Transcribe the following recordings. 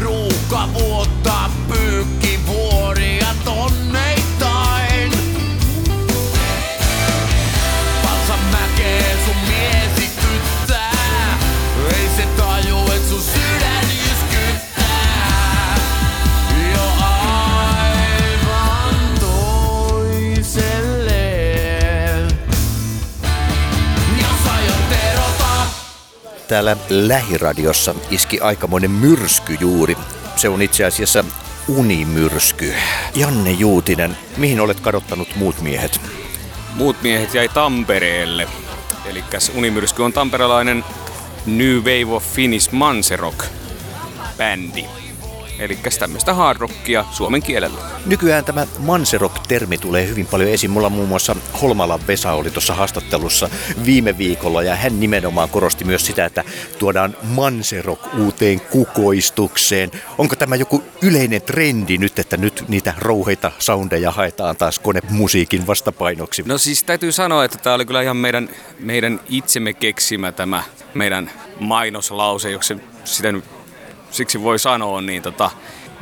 Ruuhka vuotta, pyykki vuotta. Täällä lähiradiossa iski aikamoinen myrsky juuri. Se on itse asiassa unimyrsky. Janne Juutinen, mihin olet kadottanut muut miehet? Muut miehet jäi Tampereelle. Eli Unimyrsky on tamperelainen New Wave of Finnish Manserock bändi. Eli tämmöistä hard rockia suomen kielellä. Nykyään tämä Manserok-termi tulee hyvin paljon esiin. Mulla muun muassa Holmalan Vesa oli tuossa haastattelussa viime viikolla ja hän nimenomaan korosti myös sitä, että tuodaan Manserok uuteen kukoistukseen. Onko tämä joku yleinen trendi nyt, että nyt niitä rouheita soundeja haetaan taas konemusiikin vastapainoksi? No siis täytyy sanoa, että tämä oli kyllä ihan meidän, meidän itsemme keksimä tämä meidän mainoslause, jos se sitä nyt siksi voi sanoa. Niin tota,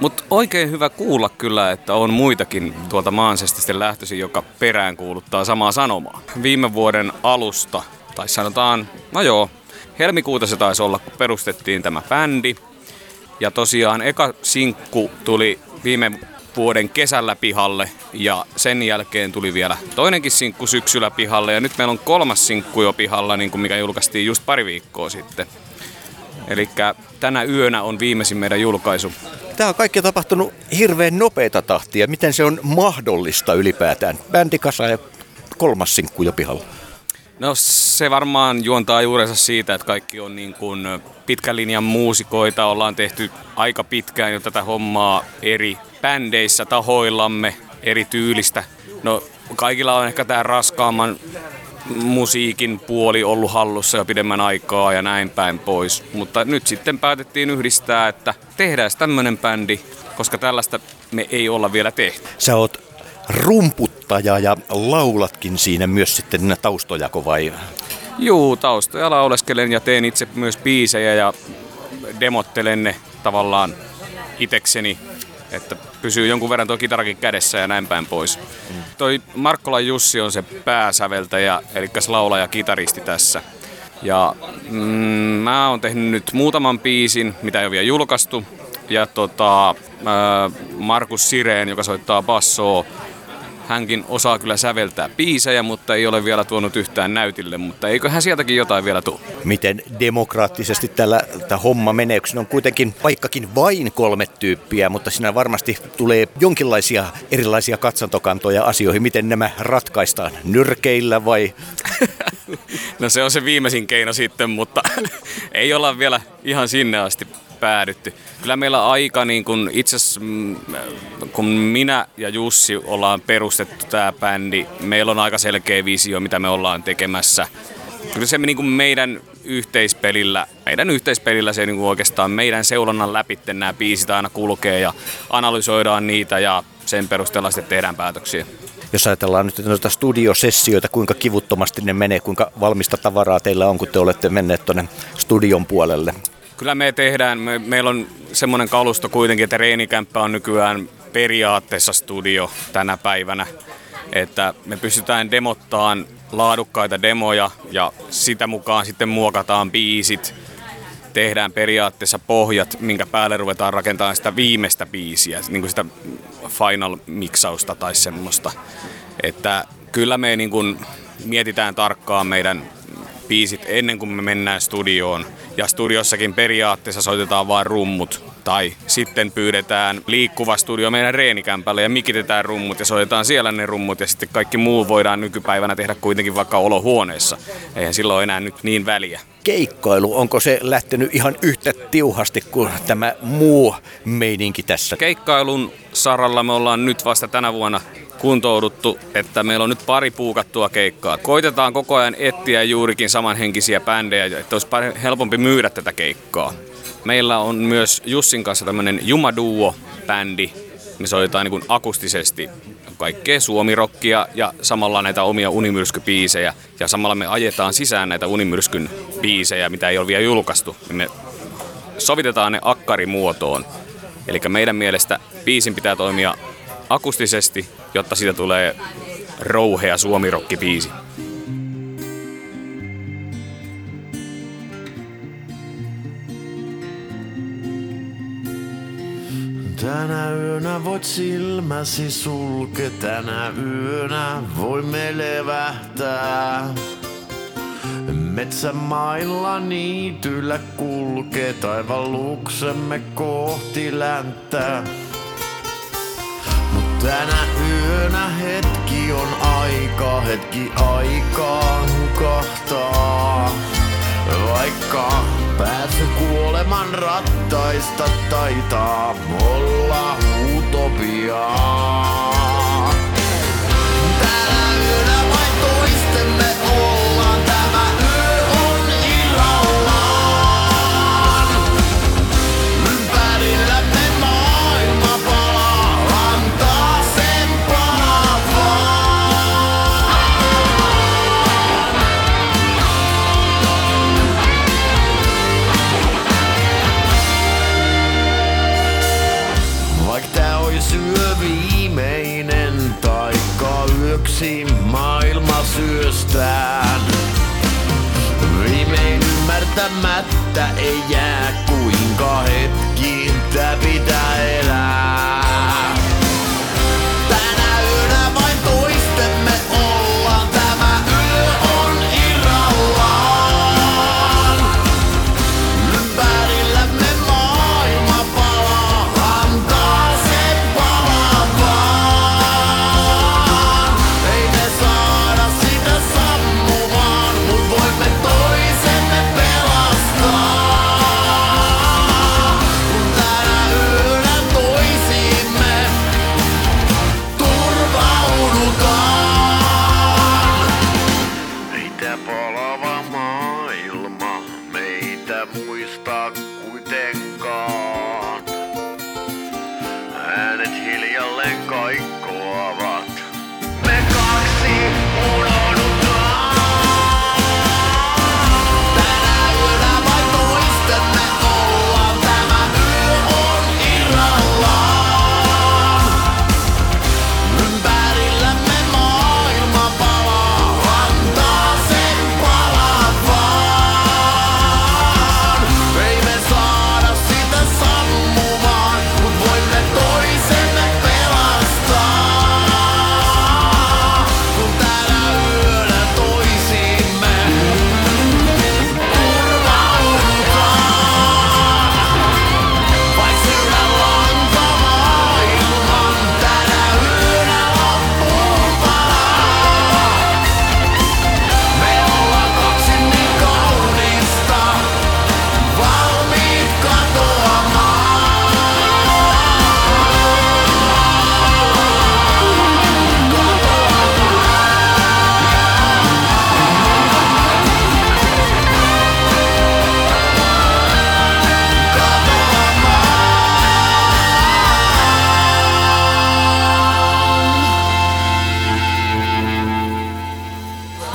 mutta oikein hyvä kuulla kyllä, että on muitakin tuolta Maansesta sitten lähtöisin, joka perään kuuluttaa samaa sanomaa. Viime vuoden alusta, tai sanotaan, no joo, helmikuuta se taisi olla, kun perustettiin tämä bändi. Ja tosiaan eka sinkku tuli viime vuoden kesällä pihalle ja sen jälkeen tuli vielä toinenkin sinkku syksyllä pihalle ja nyt meillä on kolmas sinkku jo pihalla, niin kuin mikä julkaistiin just pari viikkoa sitten. Eli tänä yönä on viimeisin meidän julkaisu. Tämä on kaikki tapahtunut hirveän nopeita tahtia. Miten se on mahdollista ylipäätään? Bändikasa ja kolmas sinkku jo pihalla. No se varmaan juontaa juurensa siitä, että kaikki on niin kuin pitkän linjan muusikoita. Ollaan tehty aika pitkään jo tätä hommaa eri bändeissä, tahoillamme, eri tyylistä. No kaikilla on ehkä tämä raskaamman musiikin puoli ollut hallussa jo pidemmän aikaa ja näin päin pois. Mutta nyt sitten päätettiin yhdistää, että tehdään tämmönen bändi, koska tällaista me ei olla vielä tehty. Sä oot rumputtaja ja laulatkin siinä myös sitten taustojako vai? Juu, taustoja lauleskelen ja teen itse myös biisejä ja demottelen ne tavallaan itekseni, että pysyy jonkun verran tuo kitarakin kädessä ja näin päin pois. Mm. Toi Markkola Jussi on se pääsäveltäjä, eli laulaja kitaristi tässä. Ja mm, mä oon tehnyt nyt muutaman biisin, mitä ei ole vielä julkaistu. Ja tota, Markus Sireen, joka soittaa bassoa, hänkin osaa kyllä säveltää biisejä, mutta ei ole vielä tuonut yhtään näytille, mutta eiköhän sieltäkin jotain vielä tule. Miten demokraattisesti tällä tämä homma menee, kun on kuitenkin vaikkakin vain kolme tyyppiä, mutta siinä varmasti tulee jonkinlaisia erilaisia katsantokantoja asioihin. Miten nämä ratkaistaan? Nyrkeillä vai? no se on se viimeisin keino sitten, mutta ei olla vielä ihan sinne asti päädytty. Kyllä meillä aika, niin kun itse asiassa, kun minä ja Jussi ollaan perustettu tämä bändi, meillä on aika selkeä visio, mitä me ollaan tekemässä. Kyllä se niin meidän yhteispelillä, meidän yhteispelillä se niin kuin oikeastaan meidän seulonnan läpi nämä biisit aina kulkee ja analysoidaan niitä ja sen perusteella sitten tehdään päätöksiä. Jos ajatellaan nyt noita studiosessioita, kuinka kivuttomasti ne menee, kuinka valmista tavaraa teillä on, kun te olette menneet tuonne studion puolelle? Kyllä me tehdään, me, meillä on semmoinen kalusto kuitenkin, että reenikämppä on nykyään periaatteessa studio tänä päivänä. Että me pystytään demottaan laadukkaita demoja ja sitä mukaan sitten muokataan biisit. Tehdään periaatteessa pohjat, minkä päälle ruvetaan rakentamaan sitä viimeistä biisiä, niin kuin sitä final miksausta tai semmoista. Että kyllä me niin kuin mietitään tarkkaan meidän biisit ennen kuin me mennään studioon. Ja studiossakin periaatteessa soitetaan vain rummut. Tai sitten pyydetään liikkuva studio meidän reenikämpälle ja mikitetään rummut ja soitetaan siellä ne rummut. Ja sitten kaikki muu voidaan nykypäivänä tehdä kuitenkin vaikka olohuoneessa. Eihän silloin enää nyt niin väliä. Keikkailu, onko se lähtenyt ihan yhtä tiuhasti kuin tämä muu meininki tässä? Keikkailun saralla me ollaan nyt vasta tänä vuonna kuntouduttu, että meillä on nyt pari puukattua keikkaa. Koitetaan koko ajan etsiä juurikin samanhenkisiä bändejä, että olisi helpompi myydä tätä keikkaa. Meillä on myös Jussin kanssa tämmöinen Jumaduo-bändi. Me soitetaan niin akustisesti kaikkea suomirokkia ja samalla näitä omia unimyrskypiisejä. Ja samalla me ajetaan sisään näitä unimyrskyn biisejä, mitä ei ole vielä julkaistu. Me sovitetaan ne akkarimuotoon Eli meidän mielestä biisin pitää toimia akustisesti, jotta siitä tulee rouhea suomirokkibiisi. Tänä yönä voit silmäsi sulke, tänä yönä voimme levähtää. Metsämailla niityllä kulkee, taivalluksemme kohti läntää. Tänä yönä hetki on aika, hetki aikaa hukahtaa. Vaikka pääsy kuoleman rattaista taitaa olla utopiaa. Ymmärtämättä ei jää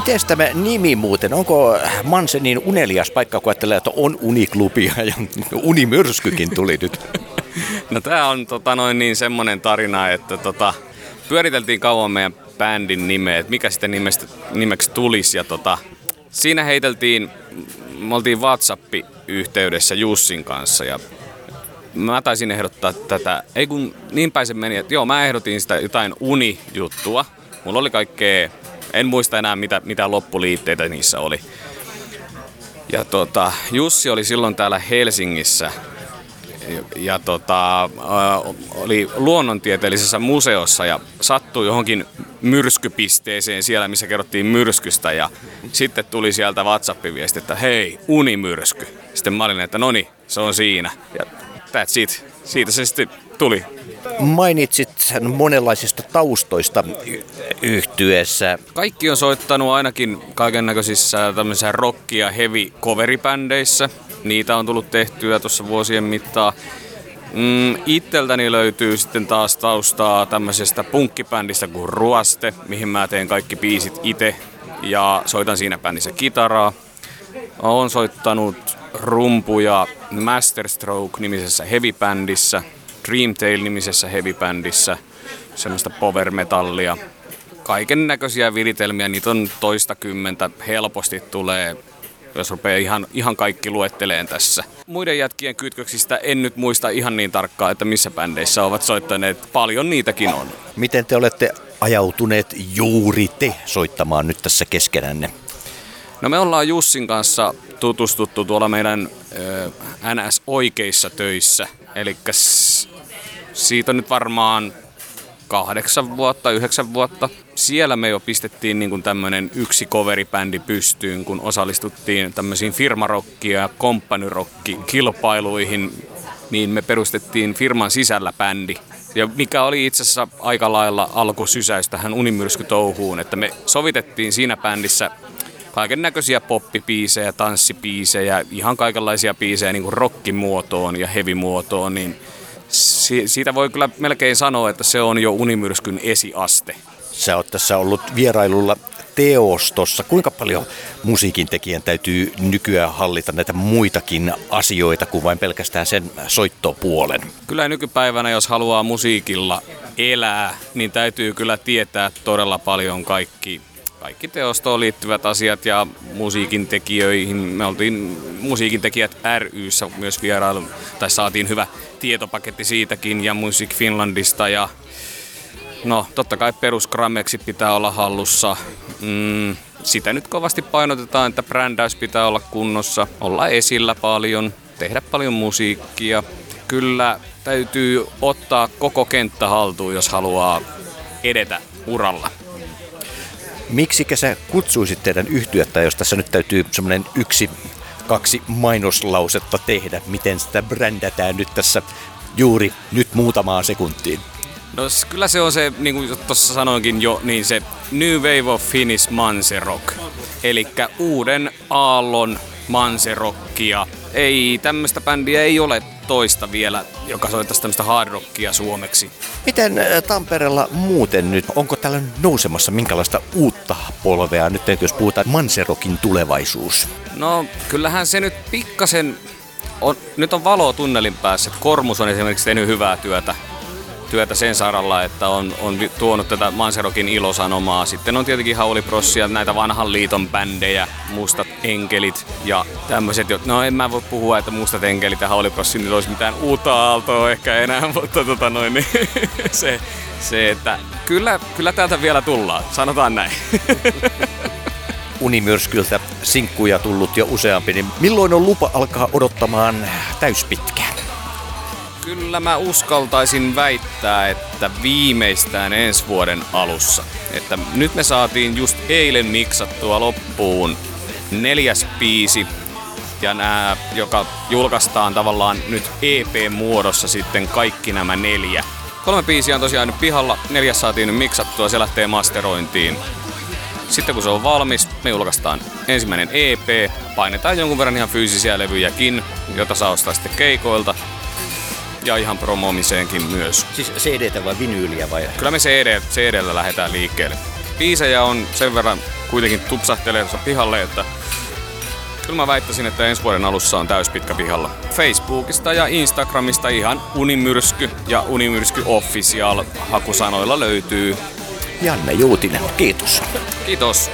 Miten tämä nimi muuten? Onko Manse niin unelias paikka, kun ajattelee, että on uniklubia ja unimyrskykin tuli nyt? No tää on tota, noin niin semmonen tarina, että tota, pyöriteltiin kauan meidän bändin nimeä, että mikä sitten nimestä, nimeksi tulisi. Ja tota, siinä heiteltiin, me oltiin WhatsApp-yhteydessä Jussin kanssa ja mä taisin ehdottaa tätä, ei kun niin päin se meni, että joo mä ehdotin sitä jotain uni-juttua. Mulla oli kaikkea, en muista enää mitä, mitä loppuliitteitä niissä oli. Ja tota, Jussi oli silloin täällä Helsingissä ja, tota, oli luonnontieteellisessä museossa ja sattui johonkin myrskypisteeseen siellä, missä kerrottiin myrskystä ja sitten tuli sieltä WhatsApp-viesti, että hei, unimyrsky. Sitten mä olin, että noni, se on siinä. Ja that's it. Siitä se sitten tuli. Mainitsit monenlaisista taustoista y- yhtyessä. Kaikki on soittanut ainakin kaiken näköisissä tämmöisissä rock- ja heavy coveribändeissä. Niitä on tullut tehtyä tuossa vuosien mittaan. Mm, itseltäni löytyy sitten taas taustaa tämmöisestä punkkibändistä kuin Ruaste, mihin mä teen kaikki biisit itse ja soitan siinä bändissä kitaraa. Olen soittanut rumpuja Masterstroke-nimisessä heavy-bändissä. Dreamtail-nimisessä heavy-bändissä, semmoista power metallia. Kaiken näköisiä viritelmiä, niitä on toista kymmentä, helposti tulee, jos rupeaa ihan, ihan kaikki luetteleen tässä. Muiden jätkien kytköksistä en nyt muista ihan niin tarkkaan, että missä bändeissä ovat soittaneet. Paljon niitäkin on. Miten te olette ajautuneet juuri te soittamaan nyt tässä keskenänne? No me ollaan Jussin kanssa tutustuttu tuolla meidän ö, NS-oikeissa töissä. Eli siitä on nyt varmaan kahdeksan vuotta, yhdeksän vuotta. Siellä me jo pistettiin niin tämmöinen yksi coveribändi pystyyn, kun osallistuttiin tämmöisiin firmarokkia ja komppanyrokki kilpailuihin, niin me perustettiin firman sisällä bändi. Ja mikä oli itse asiassa aika lailla alkusysäys tähän unimyrskytouhuun, että me sovitettiin siinä bändissä kaiken näköisiä poppipiisejä, tanssipiisejä, ihan kaikenlaisia piisejä niin kuin rockimuotoon ja hevimuotoon, niin si- siitä voi kyllä melkein sanoa, että se on jo unimyrskyn esiaste. Sä oot tässä ollut vierailulla teostossa. Kuinka paljon musiikin tekijän täytyy nykyään hallita näitä muitakin asioita kuin vain pelkästään sen soittopuolen? Kyllä nykypäivänä, jos haluaa musiikilla elää, niin täytyy kyllä tietää todella paljon kaikki kaikki liittyvät asiat ja musiikin tekijöihin. Me oltiin musiikin tekijät ryssä myös vierailu, tai saatiin hyvä tietopaketti siitäkin ja Music Finlandista ja no totta kai perusgrammeksi pitää olla hallussa. Mm, sitä nyt kovasti painotetaan, että brändäys pitää olla kunnossa, olla esillä paljon, tehdä paljon musiikkia. Kyllä täytyy ottaa koko kenttä haltuun, jos haluaa edetä uralla. Miksi sä kutsuisit teidän yhtyötä, jos tässä nyt täytyy semmoinen yksi, kaksi mainoslausetta tehdä? Miten sitä brändätään nyt tässä juuri nyt muutamaan sekuntiin? No kyllä se on se, niin kuin tuossa sanoinkin jo, niin se New Wave of Finnish Manserok. Eli uuden aallon manserokkia. Ei, tämmöistä bändiä ei ole toista vielä, joka soittaisi tämmöistä hard rockia suomeksi. Miten äh, Tampereella muuten nyt, onko täällä nousemassa minkälaista uutta polvea nyt, jos puhutaan Manserokin tulevaisuus? No kyllähän se nyt pikkasen, on, nyt on valo tunnelin päässä. Kormus on esimerkiksi tehnyt hyvää työtä työtä sen saralla, että on, on tuonut tätä Manserokin ilosanomaa. Sitten on tietenkin Hauli Prossia, näitä vanhan liiton bändejä, Mustat Enkelit ja tämmöiset. No en mä voi puhua, että Mustat Enkelit ja Hauli Prossi niin olisi mitään uutta aaltoa ehkä enää, mutta tota noin, niin se, se, että kyllä, kyllä täältä vielä tullaan, sanotaan näin. Unimyrskyltä sinkkuja tullut jo useampi, niin milloin on lupa alkaa odottamaan täyspitkään? Kyllä mä uskaltaisin väittää, että viimeistään ensi vuoden alussa. Että nyt me saatiin just eilen miksattua loppuun neljäs biisi, ja nämä, joka julkaistaan tavallaan nyt EP-muodossa sitten kaikki nämä neljä. Kolme biisiä on tosiaan nyt pihalla, neljäs saatiin nyt miksattua, se lähtee masterointiin. Sitten kun se on valmis, me julkaistaan ensimmäinen EP, painetaan jonkun verran ihan fyysisiä levyjäkin, jota saa ostaa sitten keikoilta ja ihan promoomiseenkin myös. Siis cd vai vinyyliä vai? Kyllä me CD, CDllä lähdetään liikkeelle. Biisejä on sen verran kuitenkin tupsahteleessa pihalle, että kyllä mä väittäisin, että ensi vuoden alussa on täyspitkä pihalla. Facebookista ja Instagramista ihan Unimyrsky ja Unimyrsky Official hakusanoilla löytyy. Janne Juutinen, kiitos. Kiitos.